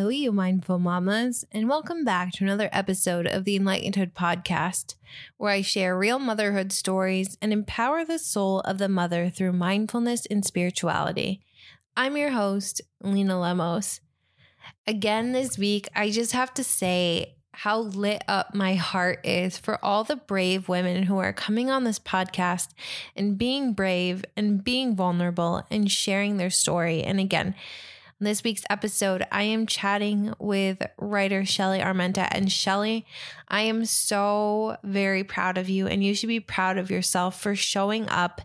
Hello, you mindful mamas, and welcome back to another episode of the Enlightenedhood podcast, where I share real motherhood stories and empower the soul of the mother through mindfulness and spirituality. I'm your host, Lena Lemos. Again, this week, I just have to say how lit up my heart is for all the brave women who are coming on this podcast and being brave and being vulnerable and sharing their story. And again, this week's episode, I am chatting with writer Shelly Armenta. And Shelly, I am so very proud of you, and you should be proud of yourself for showing up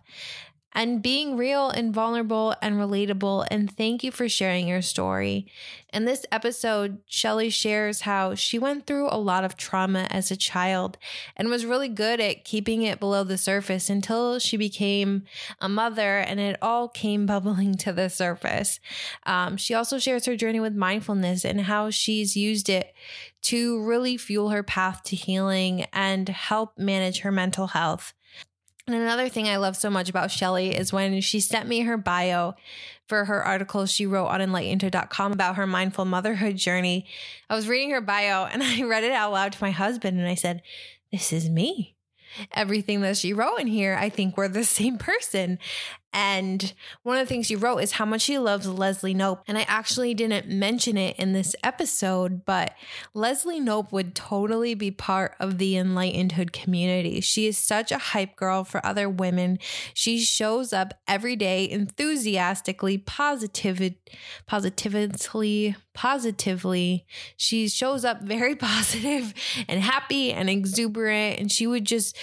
and being real and vulnerable and relatable. And thank you for sharing your story. In this episode, Shelly shares how she went through a lot of trauma as a child and was really good at keeping it below the surface until she became a mother and it all came bubbling to the surface. Um, she also shares her journey with mindfulness and how she's used it to really fuel her path to healing and help manage her mental health. And another thing I love so much about Shelly is when she sent me her bio for her article she wrote on enlightened.com about her mindful motherhood journey. I was reading her bio and I read it out loud to my husband and I said, This is me everything that she wrote in here, I think we're the same person. And one of the things you wrote is how much she loves Leslie Knope. And I actually didn't mention it in this episode, but Leslie Knope would totally be part of the Enlightenedhood community. She is such a hype girl for other women. She shows up every day enthusiastically, positive, positively, positively. She shows up very positive and happy and exuberant. And she would just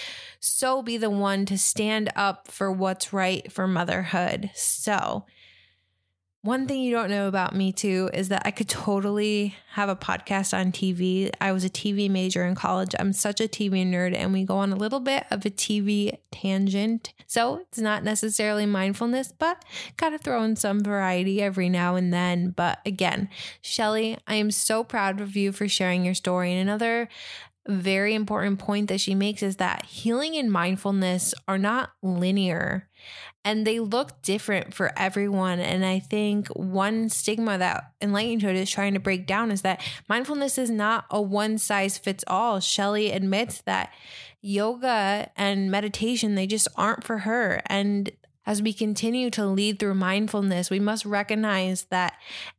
so be the one to stand up for what's right for motherhood. So, one thing you don't know about me too is that I could totally have a podcast on TV. I was a TV major in college. I'm such a TV nerd, and we go on a little bit of a TV tangent. So it's not necessarily mindfulness, but gotta throw in some variety every now and then. But again, Shelly, I am so proud of you for sharing your story. And another very important point that she makes is that healing and mindfulness are not linear and they look different for everyone. And I think one stigma that Enlightenedhood is trying to break down is that mindfulness is not a one size fits all. Shelly admits that yoga and meditation, they just aren't for her. And as we continue to lead through mindfulness, we must recognize that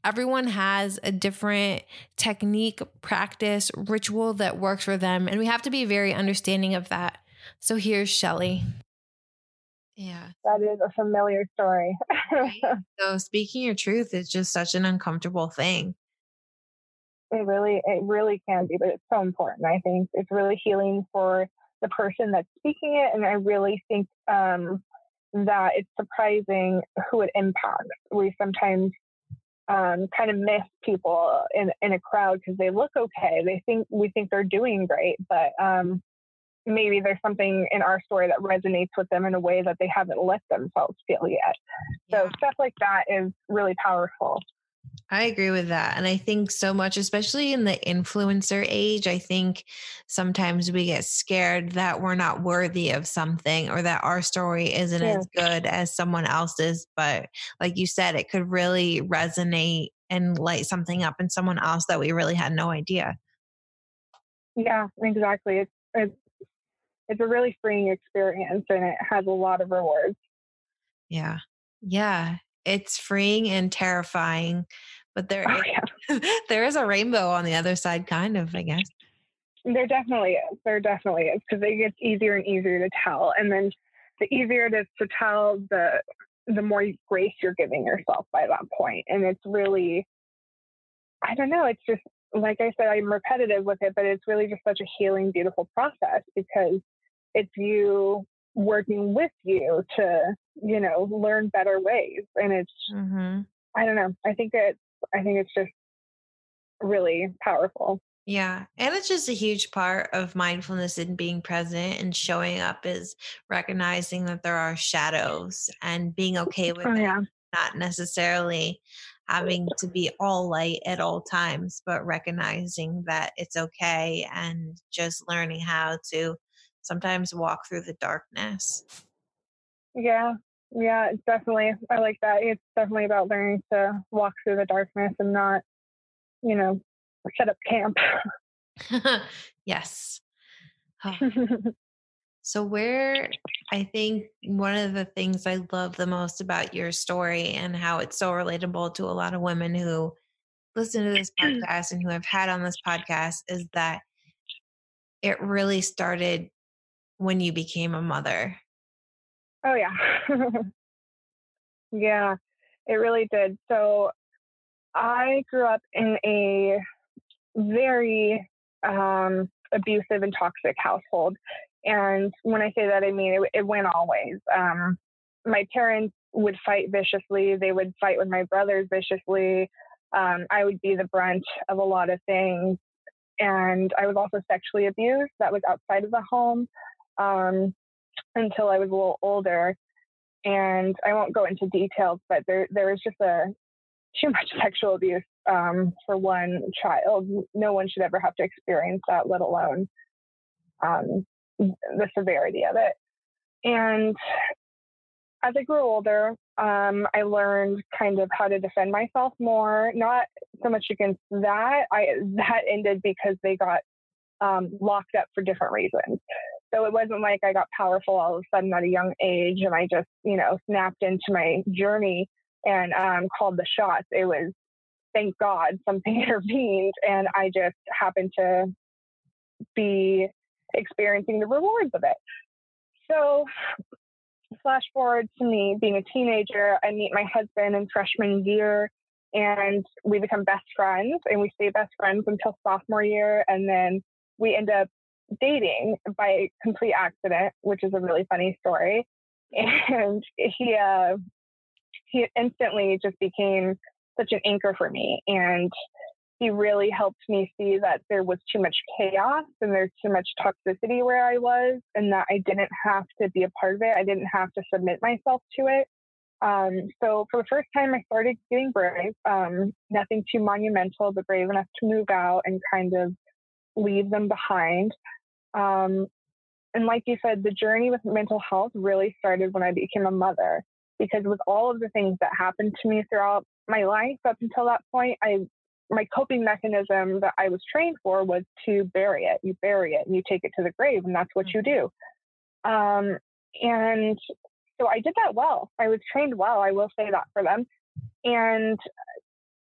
everyone has a different technique, practice, ritual that works for them. And we have to be very understanding of that. So here's Shelly. Yeah. That is a familiar story. so speaking your truth is just such an uncomfortable thing. It really, it really can be, but it's so important. I think it's really healing for the person that's speaking it. And I really think um, that it's surprising who it impacts. We sometimes um, kind of miss people in in a crowd because they look okay. They think we think they're doing great, but um, maybe there's something in our story that resonates with them in a way that they haven't let themselves feel yet. So stuff like that is really powerful. I agree with that. And I think so much, especially in the influencer age, I think sometimes we get scared that we're not worthy of something or that our story isn't yeah. as good as someone else's. But like you said, it could really resonate and light something up in someone else that we really had no idea. Yeah, exactly. It's, it's, it's a really freeing experience and it has a lot of rewards. Yeah. Yeah it's freeing and terrifying, but there oh, is, yeah. there is a rainbow on the other side, kind of, I guess. There definitely is. There definitely is because it gets easier and easier to tell, and then the easier it is to tell, the the more grace you're giving yourself by that point, and it's really, I don't know. It's just like I said, I'm repetitive with it, but it's really just such a healing, beautiful process because it's you working with you to you know learn better ways and it's mm-hmm. i don't know i think it's i think it's just really powerful yeah. And it's just a huge part of mindfulness and being present and showing up is recognizing that there are shadows and being okay with oh, it. Yeah. Not necessarily having to be all light at all times, but recognizing that it's okay and just learning how to sometimes walk through the darkness. Yeah, yeah, definitely. I like that. It's definitely about learning to walk through the darkness and not you know, set up camp. yes. Oh. So, where I think one of the things I love the most about your story and how it's so relatable to a lot of women who listen to this podcast and who I've had on this podcast is that it really started when you became a mother. Oh, yeah. yeah, it really did. So, I grew up in a very um, abusive and toxic household. And when I say that, I mean it, it went always. Um, my parents would fight viciously. They would fight with my brothers viciously. Um, I would be the brunt of a lot of things. And I was also sexually abused. That was outside of the home um, until I was a little older. And I won't go into details, but there there was just a too much sexual abuse um, for one child. No one should ever have to experience that, let alone um, the severity of it. And as I grew older, um, I learned kind of how to defend myself more. Not so much against that. I that ended because they got um, locked up for different reasons. So it wasn't like I got powerful all of a sudden at a young age and I just, you know, snapped into my journey and um, called the shots. It was, thank God, something intervened and I just happened to be experiencing the rewards of it. So, flash forward to me being a teenager, I meet my husband in freshman year, and we become best friends, and we stay best friends until sophomore year, and then we end up dating by complete accident, which is a really funny story. And he uh, he instantly just became such an anchor for me, and he really helped me see that there was too much chaos and there's too much toxicity where I was, and that I didn't have to be a part of it. I didn't have to submit myself to it. Um, so for the first time, I started getting brave. Um, nothing too monumental, but brave enough to move out and kind of leave them behind. Um, and like you said, the journey with mental health really started when I became a mother, because with all of the things that happened to me throughout my life up until that point, I my coping mechanism that I was trained for was to bury it. You bury it and you take it to the grave, and that's what you do. Um, and so I did that well. I was trained well. I will say that for them. And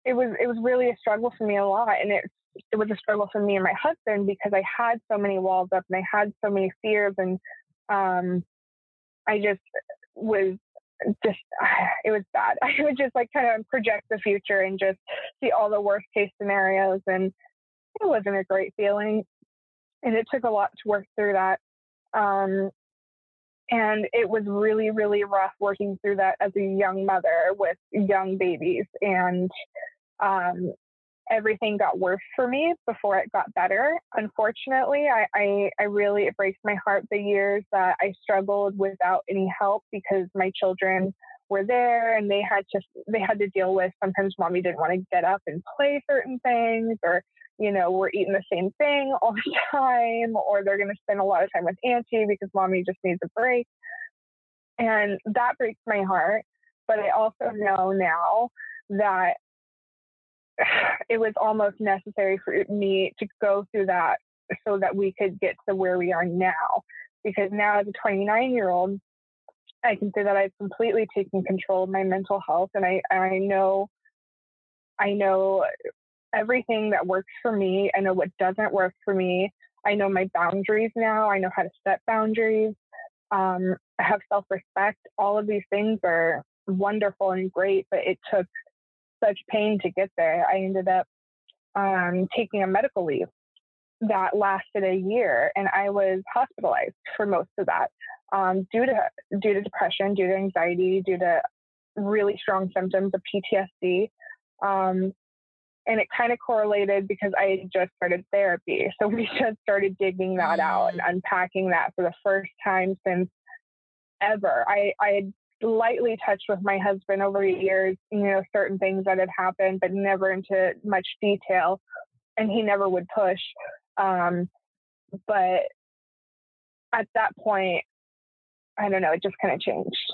it was it was really a struggle for me a lot, and it it was a struggle for me and my husband because I had so many walls up and I had so many fears, and um, I just was just it was bad. I would just like kind of project the future and just see all the worst case scenarios and it wasn't a great feeling. And it took a lot to work through that. Um, and it was really, really rough working through that as a young mother with young babies. And um, everything got worse for me before it got better. Unfortunately, I, I, I, really, it breaks my heart the years that I struggled without any help because my children were there and they had to, they had to deal with sometimes mommy didn't want to get up and play certain things or, you know, we're eating the same thing all the time or they're going to spend a lot of time with auntie because mommy just needs a break. And that breaks my heart. But I also know now that it was almost necessary for me to go through that so that we could get to where we are now. Because now, as a 29 year old, I can say that I've completely taken control of my mental health, and I I know I know everything that works for me. I know what doesn't work for me. I know my boundaries now. I know how to set boundaries. Um, I have self respect. All of these things are wonderful and great, but it took such pain to get there. I ended up um, taking a medical leave that lasted a year, and I was hospitalized for most of that um, due to due to depression, due to anxiety, due to really strong symptoms of PTSD. Um, and it kind of correlated because I had just started therapy. So we just started digging that out and mm. unpacking that for the first time since ever. I, I had lightly touched with my husband over the years, you know, certain things that had happened, but never into much detail. And he never would push. Um, but at that point, I don't know, it just kind of changed.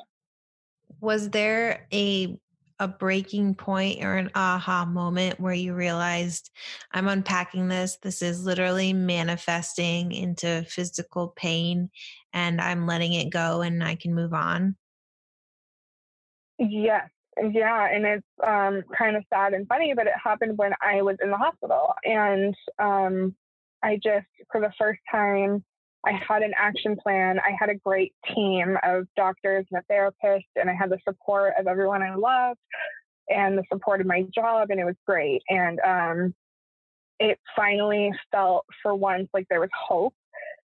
Was there a a breaking point or an aha moment where you realized I'm unpacking this. This is literally manifesting into physical pain and I'm letting it go and I can move on? Yes. Yeah. And it's um, kind of sad and funny, but it happened when I was in the hospital. And um, I just, for the first time, I had an action plan. I had a great team of doctors and a therapist, and I had the support of everyone I loved and the support of my job, and it was great. And um, it finally felt for once like there was hope.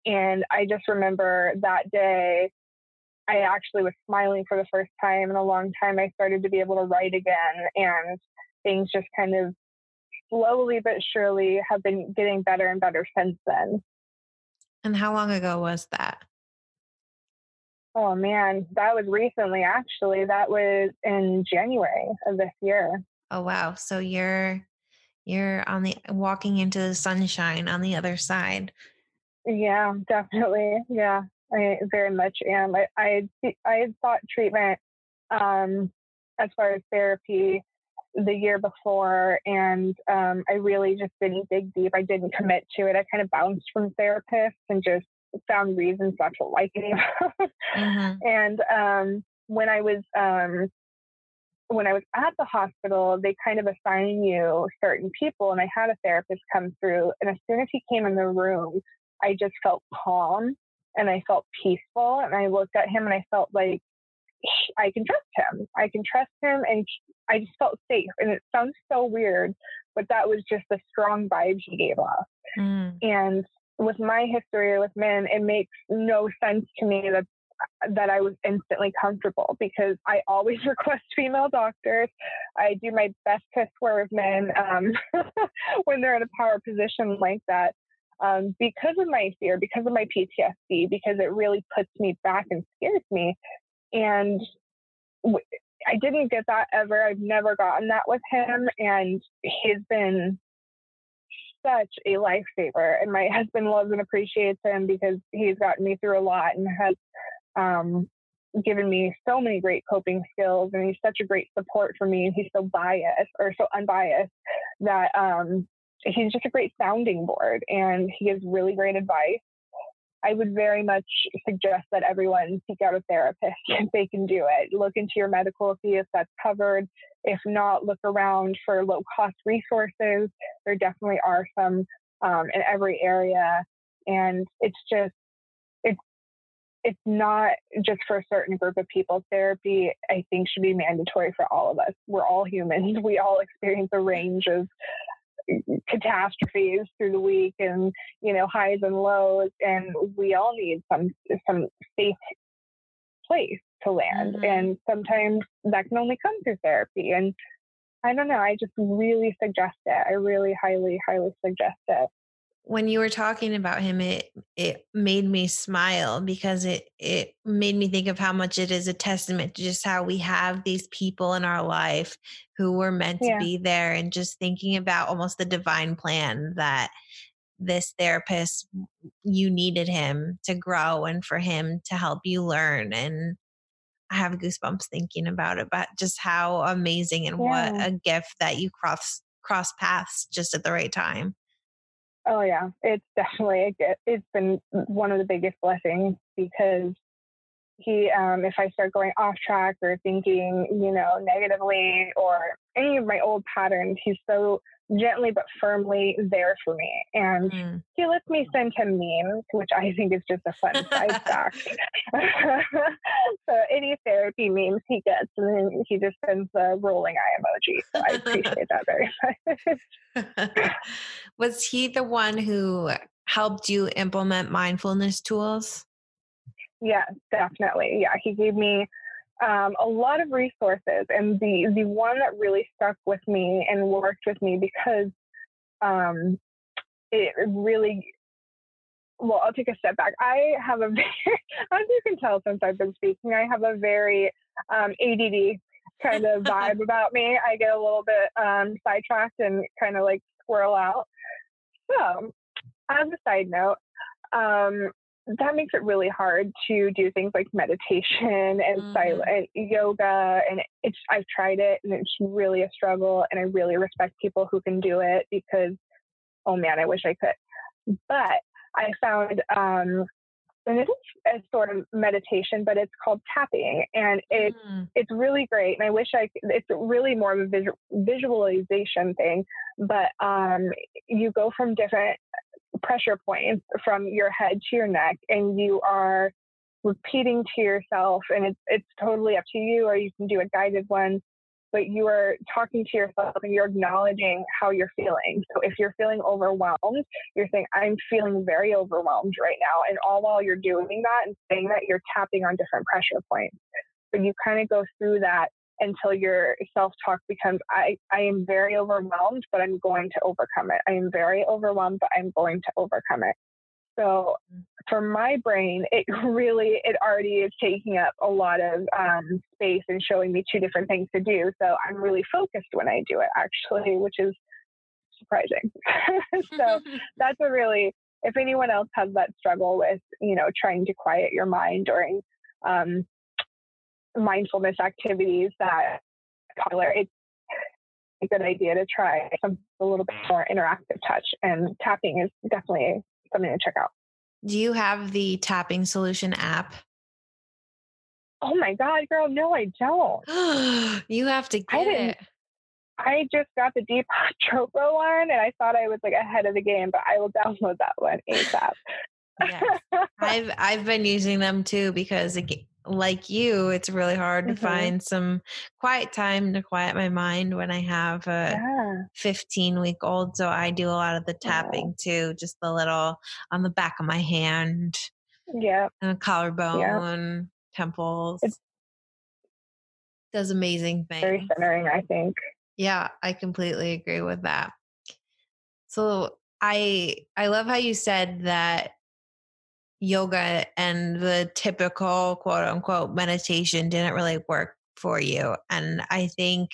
And I just remember that day, I actually was smiling for the first time in a long time. I started to be able to write again, and things just kind of slowly but surely have been getting better and better since then. And how long ago was that? Oh man, that was recently actually. That was in January of this year. Oh wow. So you're you're on the walking into the sunshine on the other side. Yeah, definitely. Yeah. I very much am. I I I had thought treatment um as far as therapy the year before and um, I really just didn't dig deep. I didn't commit to it. I kind of bounced from therapists and just found reasons not to like it. mm-hmm. And um, when I was um, when I was at the hospital, they kind of assign you certain people, and I had a therapist come through. And as soon as he came in the room, I just felt calm and I felt peaceful. And I looked at him and I felt like I can trust him. I can trust him, and I just felt safe. And it sounds so weird, but that was just the strong vibe he gave off. Mm. And with my history with men, it makes no sense to me that that I was instantly comfortable because I always request female doctors. I do my best to swear with men um, when they're in a power position like that. Um, because of my fear, because of my PTSD, because it really puts me back and scares me. And w- I didn't get that ever. I've never gotten that with him. And he's been such a lifesaver. And my husband loves and appreciates him because he's gotten me through a lot and has um, given me so many great coping skills. And he's such a great support for me. And he's so biased or so unbiased that um, he's just a great sounding board and he gives really great advice. I would very much suggest that everyone seek out a therapist if they can do it. Look into your medical, see if that's covered. If not, look around for low cost resources. There definitely are some um, in every area. And it's just, it's, it's not just for a certain group of people. Therapy, I think, should be mandatory for all of us. We're all humans. We all experience a range of catastrophes through the week and you know highs and lows and we all need some some safe place to land. Mm-hmm. and sometimes that can only come through therapy. And i don't know i just really suggest it. I really highly highly suggest it when you were talking about him it it made me smile because it it made me think of how much it is a testament to just how we have these people in our life who were meant yeah. to be there and just thinking about almost the divine plan that this therapist you needed him to grow and for him to help you learn and I have goosebumps thinking about it but just how amazing and yeah. what a gift that you cross cross paths just at the right time Oh yeah, it's definitely it's been one of the biggest blessings because he, um, if I start going off track or thinking, you know, negatively or any of my old patterns, he's so gently but firmly there for me. And mm. he lets me send him memes, which I think is just a fun side fact. so any therapy memes he gets, and then he just sends the rolling eye emoji. So I appreciate that very much. Was he the one who helped you implement mindfulness tools? Yeah, definitely. Yeah, he gave me um, a lot of resources, and the the one that really stuck with me and worked with me because um, it really. Well, I'll take a step back. I have a very, as you can tell since I've been speaking, I have a very um, ADD kind of vibe about me. I get a little bit um, sidetracked and kind of like swirl out. So, as a side note, um, that makes it really hard to do things like meditation and Mm. silent yoga and it's I've tried it and it's really a struggle and I really respect people who can do it because oh man I wish I could but I found um and it is a sort of meditation but it's called tapping and it's Mm. it's really great and i wish i could, it's really more of a visual, visualization thing but um, you go from different pressure points from your head to your neck and you are repeating to yourself and it's it's totally up to you or you can do a guided one but you are talking to yourself and you're acknowledging how you're feeling. So if you're feeling overwhelmed you're saying i'm feeling very overwhelmed right now and all while you're doing that and saying that you're tapping on different pressure points. So you kind of go through that until your self-talk becomes I, I am very overwhelmed but i'm going to overcome it. I am very overwhelmed but i'm going to overcome it. So for my brain it really it already is taking up a lot of um, space and showing me two different things to do. So i'm really focused when i do it actually which is surprising. So that's a really if anyone else has that struggle with you know trying to quiet your mind during um, mindfulness activities that popular it's a good idea to try some a little bit more interactive touch and tapping is definitely something to check out Do you have the tapping solution app? oh my god girl no i don't you have to get it. i just got the deepak chopra one and i thought i was like ahead of the game but i will download that one asap Yes. I've I've been using them too because like you, it's really hard to Mhm. find some quiet time to quiet my mind when I have a yeah 15 week old. So I do a lot of the tapping too, just the little on the back of my hand, yeah and collarbone, temples. It's- Does amazing things. very centering i think Yeah, I completely agree with that. So I I love how you said that yoga and the typical quote unquote meditation didn't really work for you. And I think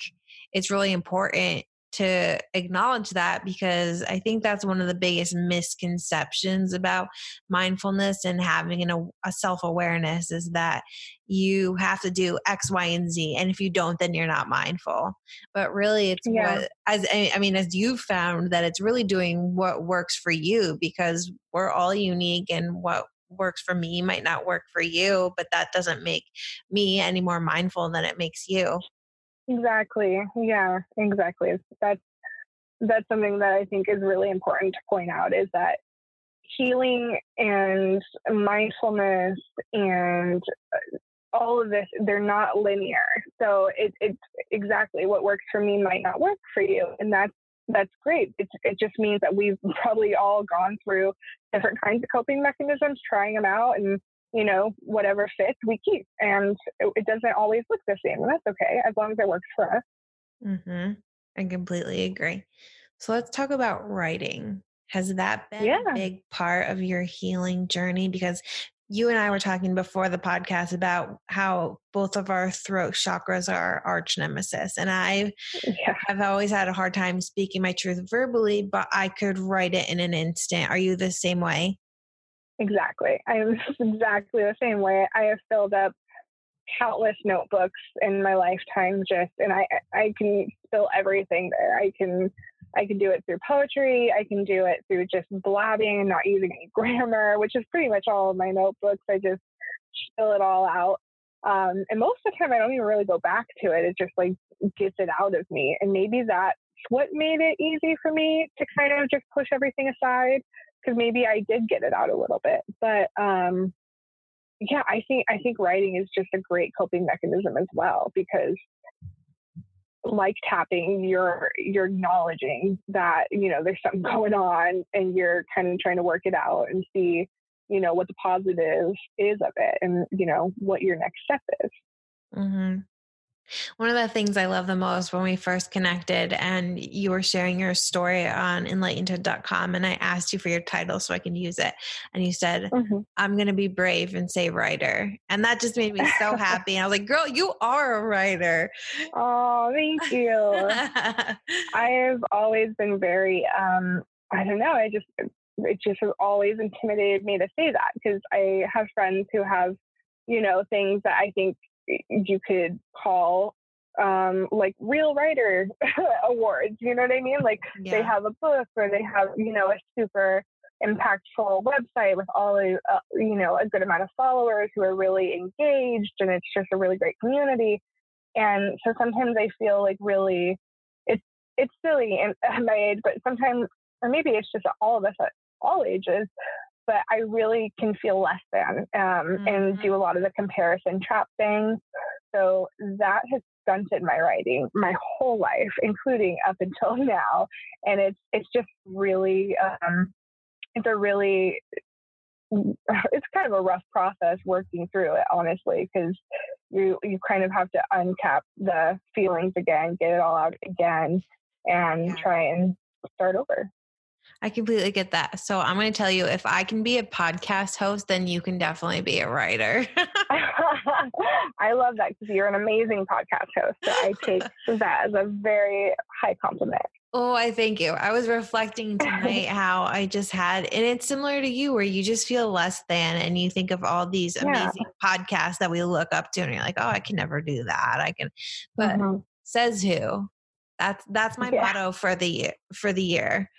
it's really important to acknowledge that because I think that's one of the biggest misconceptions about mindfulness and having an, a self awareness is that you have to do X, Y, and Z. And if you don't, then you're not mindful. But really, it's Yeah. what, as I I mean, as you've found that it's really doing what works for you because we're all unique and what works for me might not work for you, but that doesn't make me any more mindful than it makes you. Exactly. Yeah, exactly. That's that's something that I think is really important to point out is that healing and mindfulness and uh, all of this they're not linear. So it, it's exactly what works for me might not work for you, and that's that's great. It it just means that we've probably all gone through different kinds of coping mechanisms, trying them out, and you know, whatever fits, we keep. And it, it doesn't always look the same. And that's okay as long as it works for us. Mm-hmm. I completely agree. So let's talk about writing. Has that been Yeah. a big part of your healing journey? Because you and I were talking before the podcast about how both of our throat chakras are arch nemesis. And I Yeah. have always had a hard time speaking my truth verbally, but I could write it in an instant. Are you the same way? Exactly. I'm exactly the same way. I have filled up countless notebooks in my lifetime just and I I can spill everything there. I can I can do it through poetry. I can do it through just blabbing and not using any grammar, which is pretty much all of my notebooks. I just spill it all out. Um, and most of the time, I don't even really go back to it. It just like gets it out of me. And maybe that's what made it easy for me to kind of just push everything aside because maybe I did get it out a little bit. But um, yeah, I think I think writing is just a great coping mechanism as well because like tapping, you're you're acknowledging that you know there's something going on, and you're kind of trying to work it out and see you know what the positive is of it, and you know what your next step is. hmm One of the things I love the most when we first connected and you were sharing your story on enlightened.com and I asked you for your title so I can use it. And you said, Mhm. I'm going to be brave and say writer. And that just made me so happy. And I was like, girl, you are a writer. Oh, thank you. I have always been very, um, I don't know, I just it just has always intimidated me to say that because I have friends who have, you know, things that I think you could call um, like real writer awards. You know what I mean? Like yeah. they have a book or they have, you know, a super impactful website with all a, uh, you know, a good amount of followers who are really engaged and it's just a really great community. And so sometimes I feel like really it's, it's silly at my age, but sometimes, or maybe it's just all of us at all ages, but I really can feel less than um, mm-hmm. and do a lot of the comparison trap things. So that has stunted my writing my whole life, including up until now. And it's it's just really um, it's a really it's kind of a rough process working through it, honestly, because you you kind of have to uncap the feelings again, get it all out again, and yeah. try and start over. I completely get that. So I'm going to tell you if I can be a podcast host, then you can definitely be a writer. I love that because you're an amazing podcast host. So I take that as a very high compliment. Oh, I thank you. I was reflecting tonight how I just had, and it's similar to you where you just feel less than and you think of all these amazing yeah. podcasts that we look up to and you're like, oh, I can never do that. I can, but mm-hmm. says who? That's, that's my yeah. motto for the year, for the year.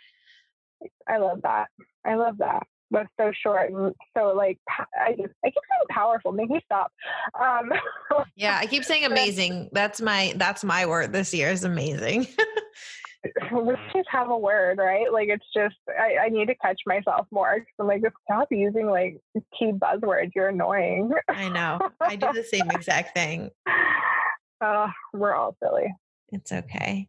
I love that. I love that. That's so short and so like I just I keep saying powerful. Make me stop. Um, yeah, I keep saying amazing. That's my that's my word this year is amazing. we just have a word, right? Like it's just I, I need to catch myself more because I'm like, just stop using like key buzzwords. You're annoying. I know. I do the same exact thing. Uh, we're all silly. It's okay.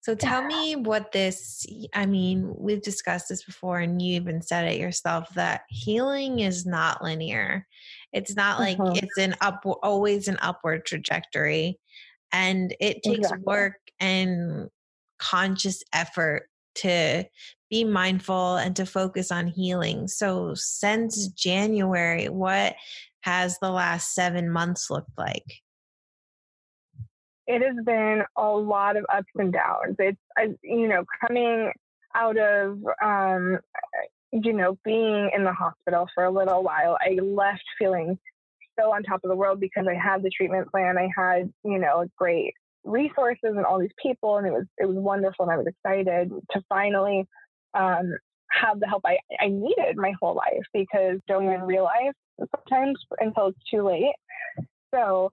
So tell me what this I mean, we've discussed this before and you even said it yourself that healing is not linear. It's not like uh-huh. it's an up always an upward trajectory and it takes exactly. work and conscious effort to be mindful and to focus on healing. So since January, what has the last 7 months looked like? It has been a lot of ups and downs. It's, you know, coming out of, um, you know, being in the hospital for a little while, I left feeling so on top of the world because I had the treatment plan. I had, you know, great resources and all these people, and it was it was wonderful, and I was excited to finally um, have the help I, I needed my whole life because don't even realize sometimes until it's too late. So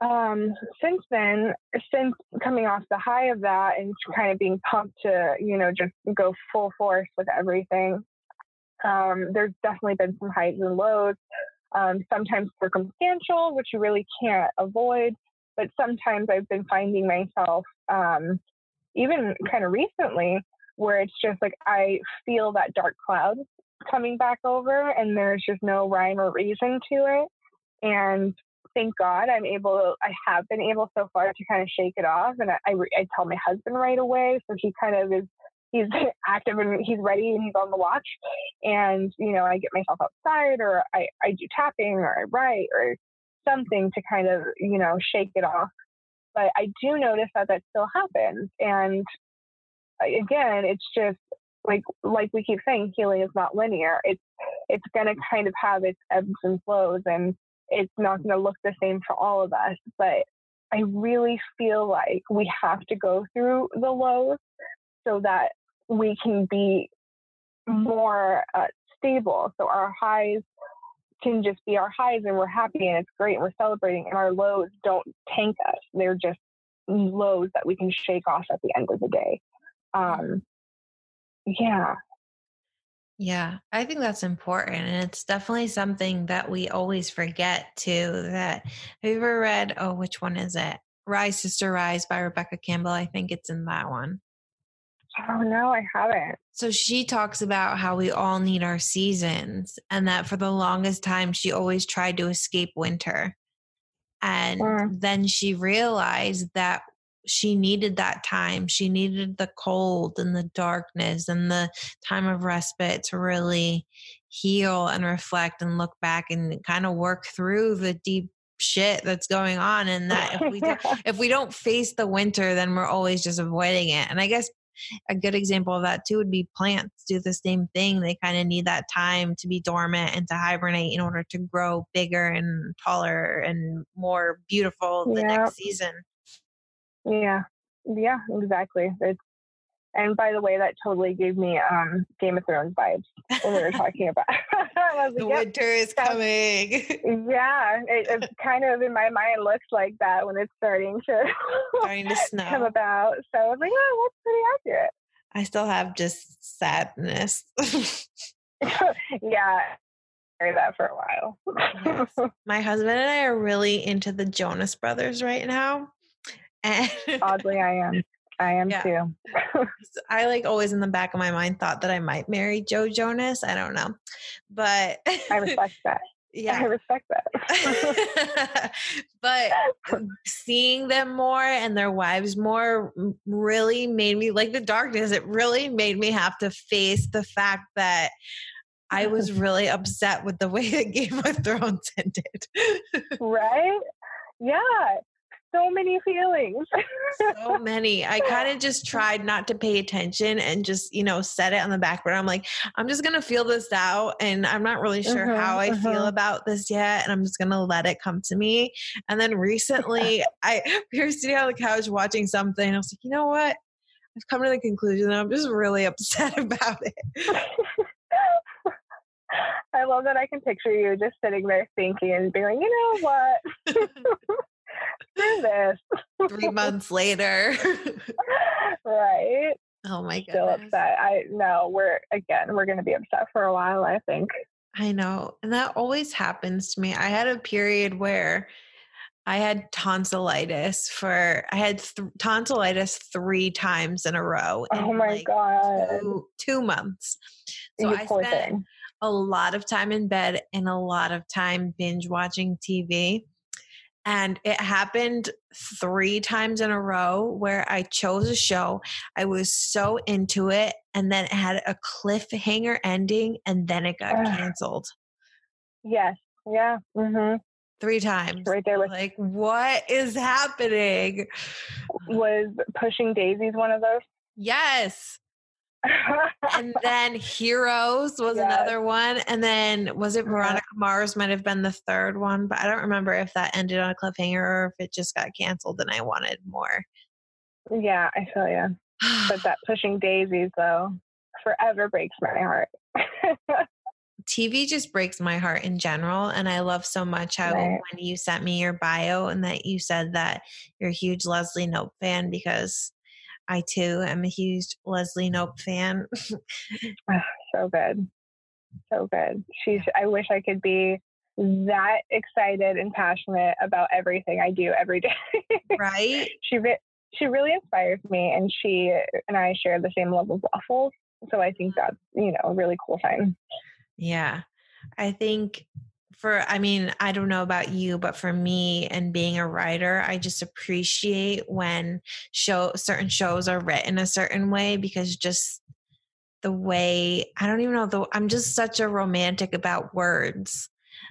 um, since then, since coming off the high of that and kind of being pumped to, you know, just go full force with everything, um, there's definitely been some highs and lows. Um, sometimes circumstantial, which you really can't avoid, but sometimes I've been finding myself, um, even kind of recently, where it's just like I feel that dark cloud coming back over, and there's just no rhyme or reason to it. And thank God I'm able, I have been able so far to kind of shake it off. And I, I, I tell my husband right away. So he kind of is, he's active and he's ready and he's on the watch. And, you know, I get myself outside or I, I do tapping or I write or something to kind of, you know, shake it off. But I do notice that that still happens. And again, it's just like like we keep saying, healing is not linear. It's it's going to kind of have its ebbs and flows, and it's not going to look the same for all of us. But I really feel like we have to go through the lows so that we can be more uh, stable. So our highs can just be our highs and we're happy and it's great and we're celebrating and our lows don't tank us. They're just lows that we can shake off at the end of the day. Um, yeah. Yeah, I think that's important. And it's definitely something that we always forget too. That have you ever read, oh, which one is it? Rise, Sister Rise by Rebecca Campbell. I think it's in that one. Oh, no, I haven't. So she talks about how we all need our seasons and that for the longest time, she always tried to escape winter. And mm. then she realized that she needed that time. She needed the cold and the darkness and the time of respite to really heal and reflect and look back and kind of work through the deep shit that's going on and that if we don't, if we don't face the winter then we're always just avoiding it and i guess a good example of that too would be plants do the same thing. They kind of need that time to be dormant and to hibernate in order to grow bigger and taller and more beautiful the Yeah. next season. Yeah, yeah, exactly. It's and by the way, that totally gave me um Game of Thrones vibes when we were talking about. The like, yep, winter is that's- coming. yeah, it, it kind of in my mind looks like that when it's starting to Starting to come about. So I was like, oh, that's pretty accurate. I still have just sadness. yeah, carry that for a while. Yes. My husband and I are really into the Jonas Brothers right now. And Oddly, I am. I am Yeah. too. I like always in the back of my mind thought that I might marry Joe Jonas. I don't know. But I respect that. Yeah, I respect that. but seeing them more and their wives more really made me like the darkness. It really made me have to face the fact that I was really upset with the way that Game of Thrones ended. right? Yeah. So many feelings. so many. I kind of just tried not to pay attention and just, you know, set it on the background. I'm like, I'm just going to feel this out and I'm not really sure Mhm, how I feel mhm. about this yet. And I'm just going to let it come to me. And then recently, I we were sitting on the couch watching something. I was like, you know what? I've come to the conclusion that I'm just really upset about it. I love that I can picture you just sitting there thinking and being like, you know what? Screw this. Three months later. right. oh my god. Still upset. I know we're again, we're gonna be upset for a while, I think. I know. And that always happens to me. I had a period where I had tonsillitis for, I had th- tonsillitis three times in a row. Oh my like, god. Two, two months. So you I spent thing. a lot of time in bed and a lot of time binge watching TV. And it happened three times in a row where I chose a show. I was so into it, and then it had a cliffhanger ending, and then it got canceled Yes. Yeah. Mm-hmm. three times. Right there with Like, what is happening? was pushing daisies one of those? Yes. And then Heroes was Yes. another one. And then was it Yeah. Veronica Mars might have been the third one, but I don't remember if that ended on a cliffhanger or if it just got canceled and I wanted more. yeah, I feel you. But that pushing daisies though forever breaks my heart. TV just breaks my heart in general. And I love so much how Right. when you sent me your bio and that you said that you're a huge Leslie Knope fan because I too am a huge Leslie Knope fan. Ah, so good. So good. She's I wish I could be that excited and passionate about everything I do every day. right? she re- she really inspires me and she and I share the same love of waffles. So I think mm. that's, you know, a really cool sign. Yeah. I think for, I mean, I don't know about you, but for me and being a writer, I just appreciate when show certain shows are written a certain way because just the way, I don't even know, though, I'm just such a romantic about words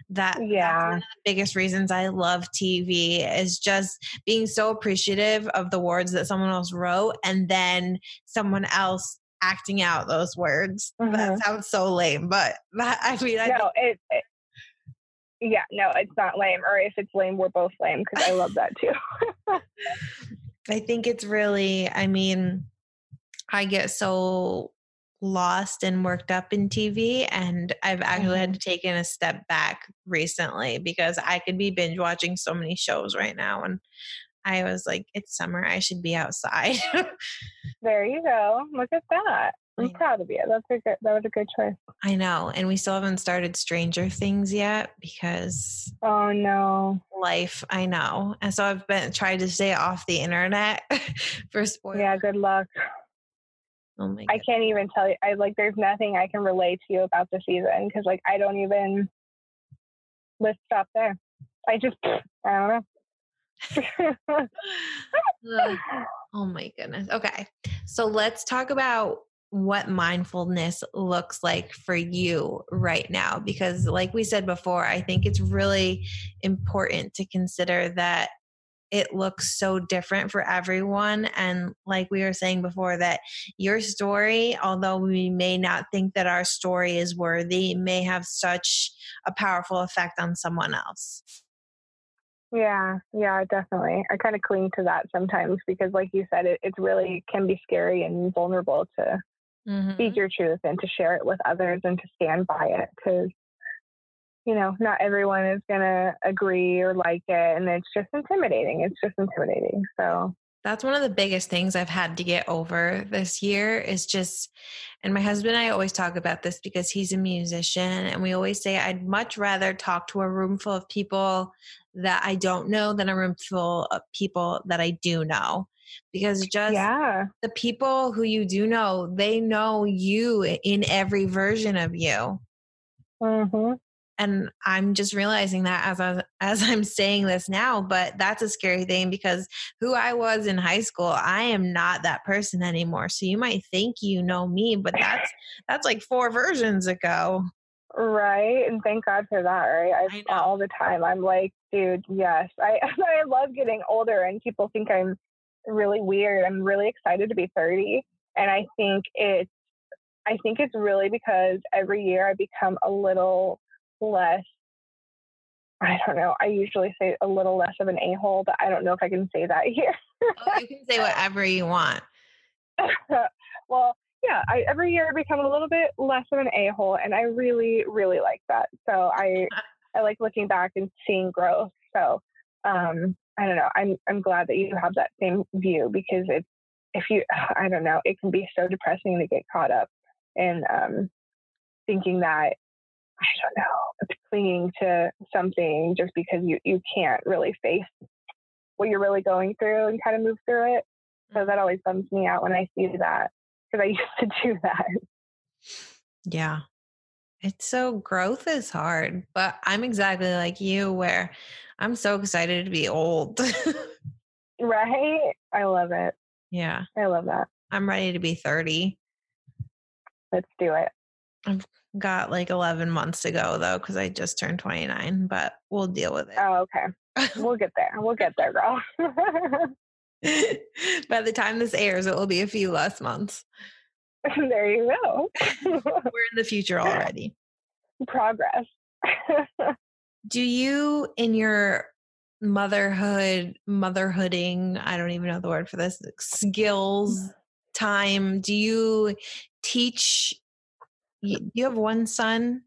that that's Yeah. one of the biggest reasons I love TV is just being so appreciative of the words that someone else wrote and then someone else acting out those words. That Mhm. sounds so lame, but that, I mean, I No, it, it yeah, no, it's not lame. Or if it's lame, we're both lame because I love that too. I think it's really, I mean, I get so lost and worked up in TV, and I've actually had mm-hmm. to take in a step back recently because I could be binge watching so many shows right now. And I was like, it's summer, I should be outside. there you go. Look at that. I'm proud of you. That's a good that was a good choice. I know. And we still haven't started Stranger Things yet because Oh no. life, I know. And so I've been trying to stay off the internet for spoilers. Yeah, good luck. Oh my I can't even tell you. I like. There's nothing I can relate to you about the season because, like, I don't even. Let's stop there. I just, I don't know. Oh my goodness. Okay. So let's talk about what mindfulness looks like for you right now. Because, like we said before, I think it's really important to consider that it looks so different for everyone. And like we were saying before, that your story, although we may not think that our story is worthy, may have such a powerful effect on someone else. Yeah, yeah, definitely. I kind of cling to that sometimes because, like you said, it, it really can be scary and vulnerable to mm-hmm. speak your truth and to share it with others and to stand by it because you know, not everyone is going to agree or like it. And it's just intimidating. It's just intimidating. So that's one of the biggest things I've had to get over this year is just, and my husband and I always talk about this because he's a musician. And we always say, I'd much rather talk to a room full of people that I don't know than a room full of people that I do know. Because just yeah. the people who you do know, they know you in every version of you. Mm-hmm. And i'm just realizing that as I, as i'm saying this now but that's a scary thing because who i was in high school i am not that person anymore. So you might think you know me but that's that's like four versions ago. Right and thank god for that right? I, I all the time. I'm like dude yes. I i love getting older and people think i'm really weird i'm really excited to be 30 and i think it's I think it's really because every year I become a little less I don't know. I usually say a little less of an a hole, but I don't know if I can say that here. oh, you can say whatever you want. well, yeah, I, every year I become a little bit less of an a hole, and I really, really like that. So I, I like looking back and seeing growth. So um, I don't know. I'm I'm glad that you have that same view because it's if you I don't know, it can be so depressing to get caught up in um, thinking that I don't know, clinging to something just because you, you can't really face what you're really going through and kind of move through it. So that always bums me out when I see that because I used to do that. Yeah. It's so growth is hard, but I'm exactly like you where I'm so excited to be old. right? I love it. Yeah. I love that. I'm ready to be 30. Let's do it. I've got like 11 months to go though because I just turned 29, but we'll deal with it. Oh, okay. we'll get there. We'll get there, girl. By the time this airs, it will be a few less months. there you go. We're in the future already. Progress. Do you, in your motherhood, motherhooding, I don't even know the word for this, skills mm. time, do you teach you, you have one son?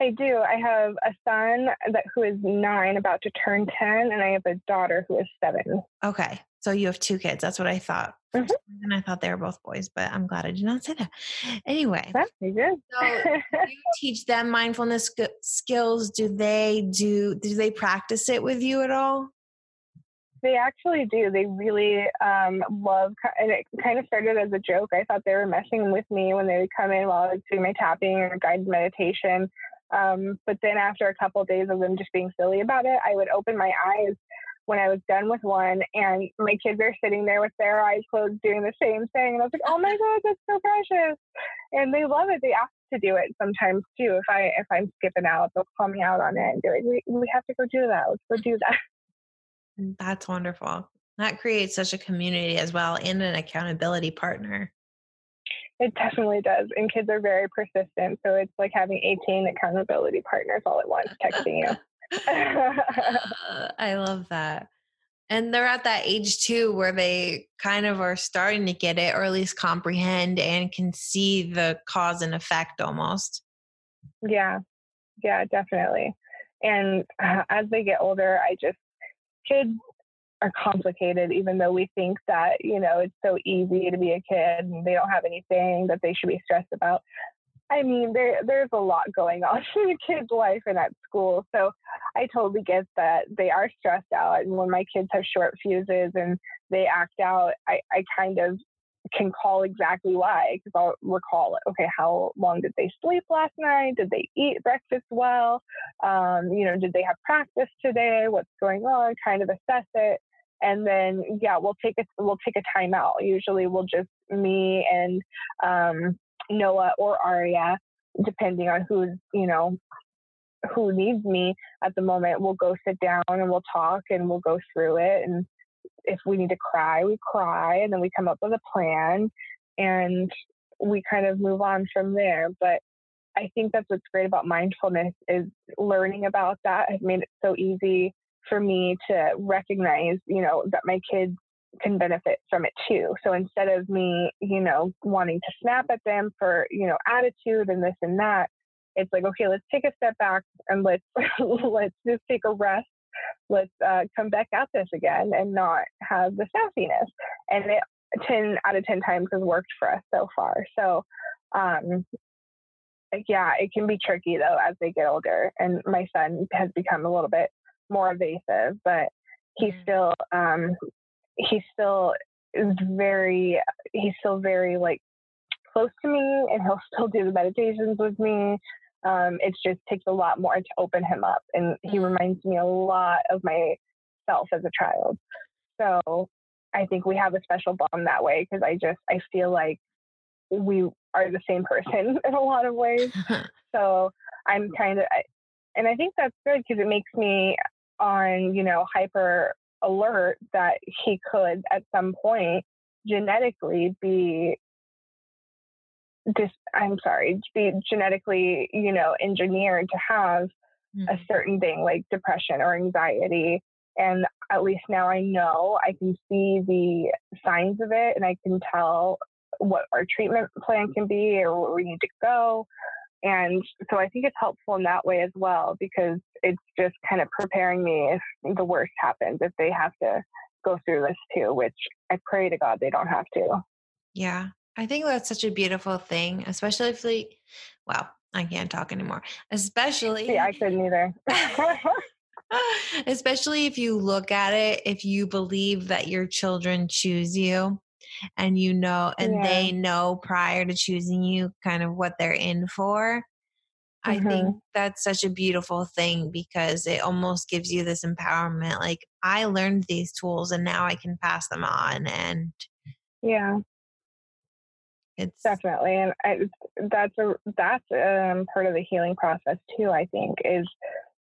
I do. I have a son that who is nine, about to turn ten, and I have a daughter who is seven. Okay, so you have two kids. That's what I thought. Mm-hmm. And I thought they were both boys, but I'm glad I did not say that. Anyway, so you teach them mindfulness skills. Do they do? Do they practice it with you at all? They actually do. They really um, love, and it kind of started as a joke. I thought they were messing with me when they would come in while I was doing my tapping or guided meditation. Um, but then after a couple of days of them just being silly about it, I would open my eyes when I was done with one, and my kids are sitting there with their eyes closed doing the same thing. And I was like, "Oh my god, that's so precious!" And they love it. They ask to do it sometimes too. If I if I'm skipping out, they'll call me out on it and be like, "We we have to go do that. Let's go do that." That's wonderful. That creates such a community as well and an accountability partner. It definitely does. And kids are very persistent. So it's like having 18 accountability partners all at once texting you. I love that. And they're at that age too where they kind of are starting to get it or at least comprehend and can see the cause and effect almost. Yeah. Yeah, definitely. And uh, as they get older, I just kids are complicated, even though we think that, you know, it's so easy to be a kid and they don't have anything that they should be stressed about. I mean, there there's a lot going on in a kid's life and at school. So I totally get that they are stressed out. And when my kids have short fuses and they act out, I, I kind of can call exactly why because I'll recall it. okay how long did they sleep last night did they eat breakfast well um, you know did they have practice today what's going on kind of assess it and then yeah we'll take a we'll take a timeout usually we'll just me and um, Noah or Aria depending on who's you know who needs me at the moment we'll go sit down and we'll talk and we'll go through it. And if we need to cry, we cry and then we come up with a plan and we kind of move on from there. But I think that's what's great about mindfulness is learning about that has made it so easy for me to recognize, you know, that my kids can benefit from it too. So instead of me, you know, wanting to snap at them for, you know, attitude and this and that, it's like, okay, let's take a step back and let's let's just take a rest. Let's uh, come back at this again and not have the sassiness. And it 10 out of 10 times has worked for us so far. So, um, yeah, it can be tricky though as they get older. And my son has become a little bit more evasive, but he's still, um, he still is very, he's still very like close to me and he'll still do the meditations with me. Um, it just takes a lot more to open him up. And he mm. reminds me a lot of myself as a child. So I think we have a special bond that way because I just, I feel like we are the same person in a lot of ways. so I'm kind of, and I think that's good because it makes me on, you know, hyper alert that he could at some point genetically be this i'm sorry be genetically you know engineered to have mm-hmm. a certain thing like depression or anxiety and at least now i know i can see the signs of it and i can tell what our treatment plan can be or where we need to go and so I think it's helpful in that way as well because it's just kind of preparing me if the worst happens, if they have to go through this too, which I pray to God they don't have to. Yeah. I think that's such a beautiful thing, especially if they, well, I can't talk anymore. Especially. Yeah, I couldn't either. especially if you look at it, if you believe that your children choose you and you know and yeah. they know prior to choosing you kind of what they're in for I mm-hmm. think that's such a beautiful thing because it almost gives you this empowerment. Like I learned these tools and now I can pass them on. And yeah, it's definitely, and I, that's a that's um, part of the healing process too. I think is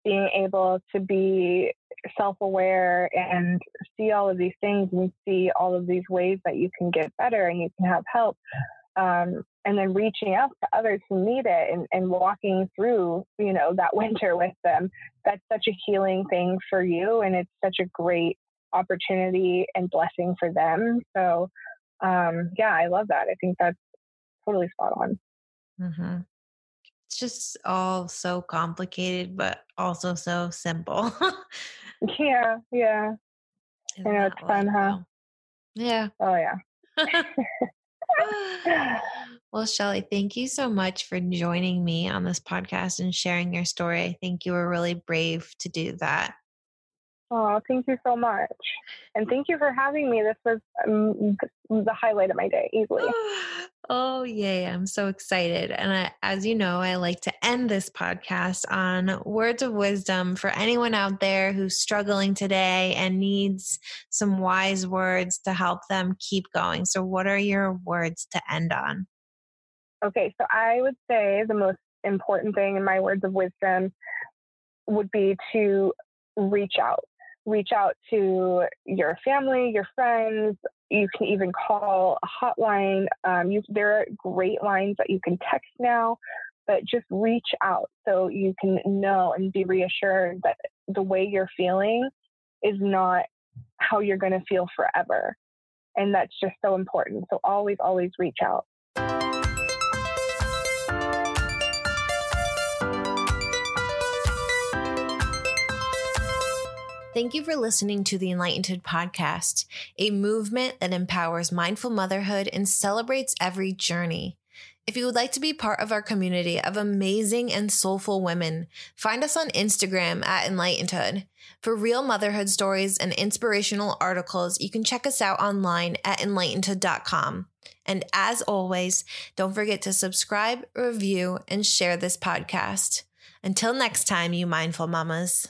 being able to be self aware and see all of these things and see all of these ways that you can get better and you can have help. Um, and then reaching out to others who need it and, and walking through, you know, that winter with them. That's such a healing thing for you. And it's such a great opportunity and blessing for them. So, um, yeah, I love that. I think that's totally spot on. Mm-hmm it's just all so complicated, but also so simple. yeah, yeah. Isn't I know it's fun, huh? Yeah. Oh yeah. well, Shelly, thank you so much for joining me on this podcast and sharing your story. I think you were really brave to do that. Oh, thank you so much. And thank you for having me. This was um, the highlight of my day, easily. Oh, yay. I'm so excited. And I, as you know, I like to end this podcast on words of wisdom for anyone out there who's struggling today and needs some wise words to help them keep going. So, what are your words to end on? Okay. So, I would say the most important thing in my words of wisdom would be to reach out reach out to your family, your friends. You can even call a hotline. Um, you, there are great lines that you can text now, but just reach out so you can know and be reassured that the way you're feeling is not how you're going to feel forever. And that's just so important. So always, always reach out. Thank you for listening to the Enlightened podcast, a movement that empowers mindful motherhood and celebrates every journey. If you would like to be part of our community of amazing and soulful women, find us on Instagram at Enlightenedhood. For real motherhood stories and inspirational articles, you can check us out online at enlightenedhood.com. And as always, don't forget to subscribe, review, and share this podcast. Until next time, you mindful mamas.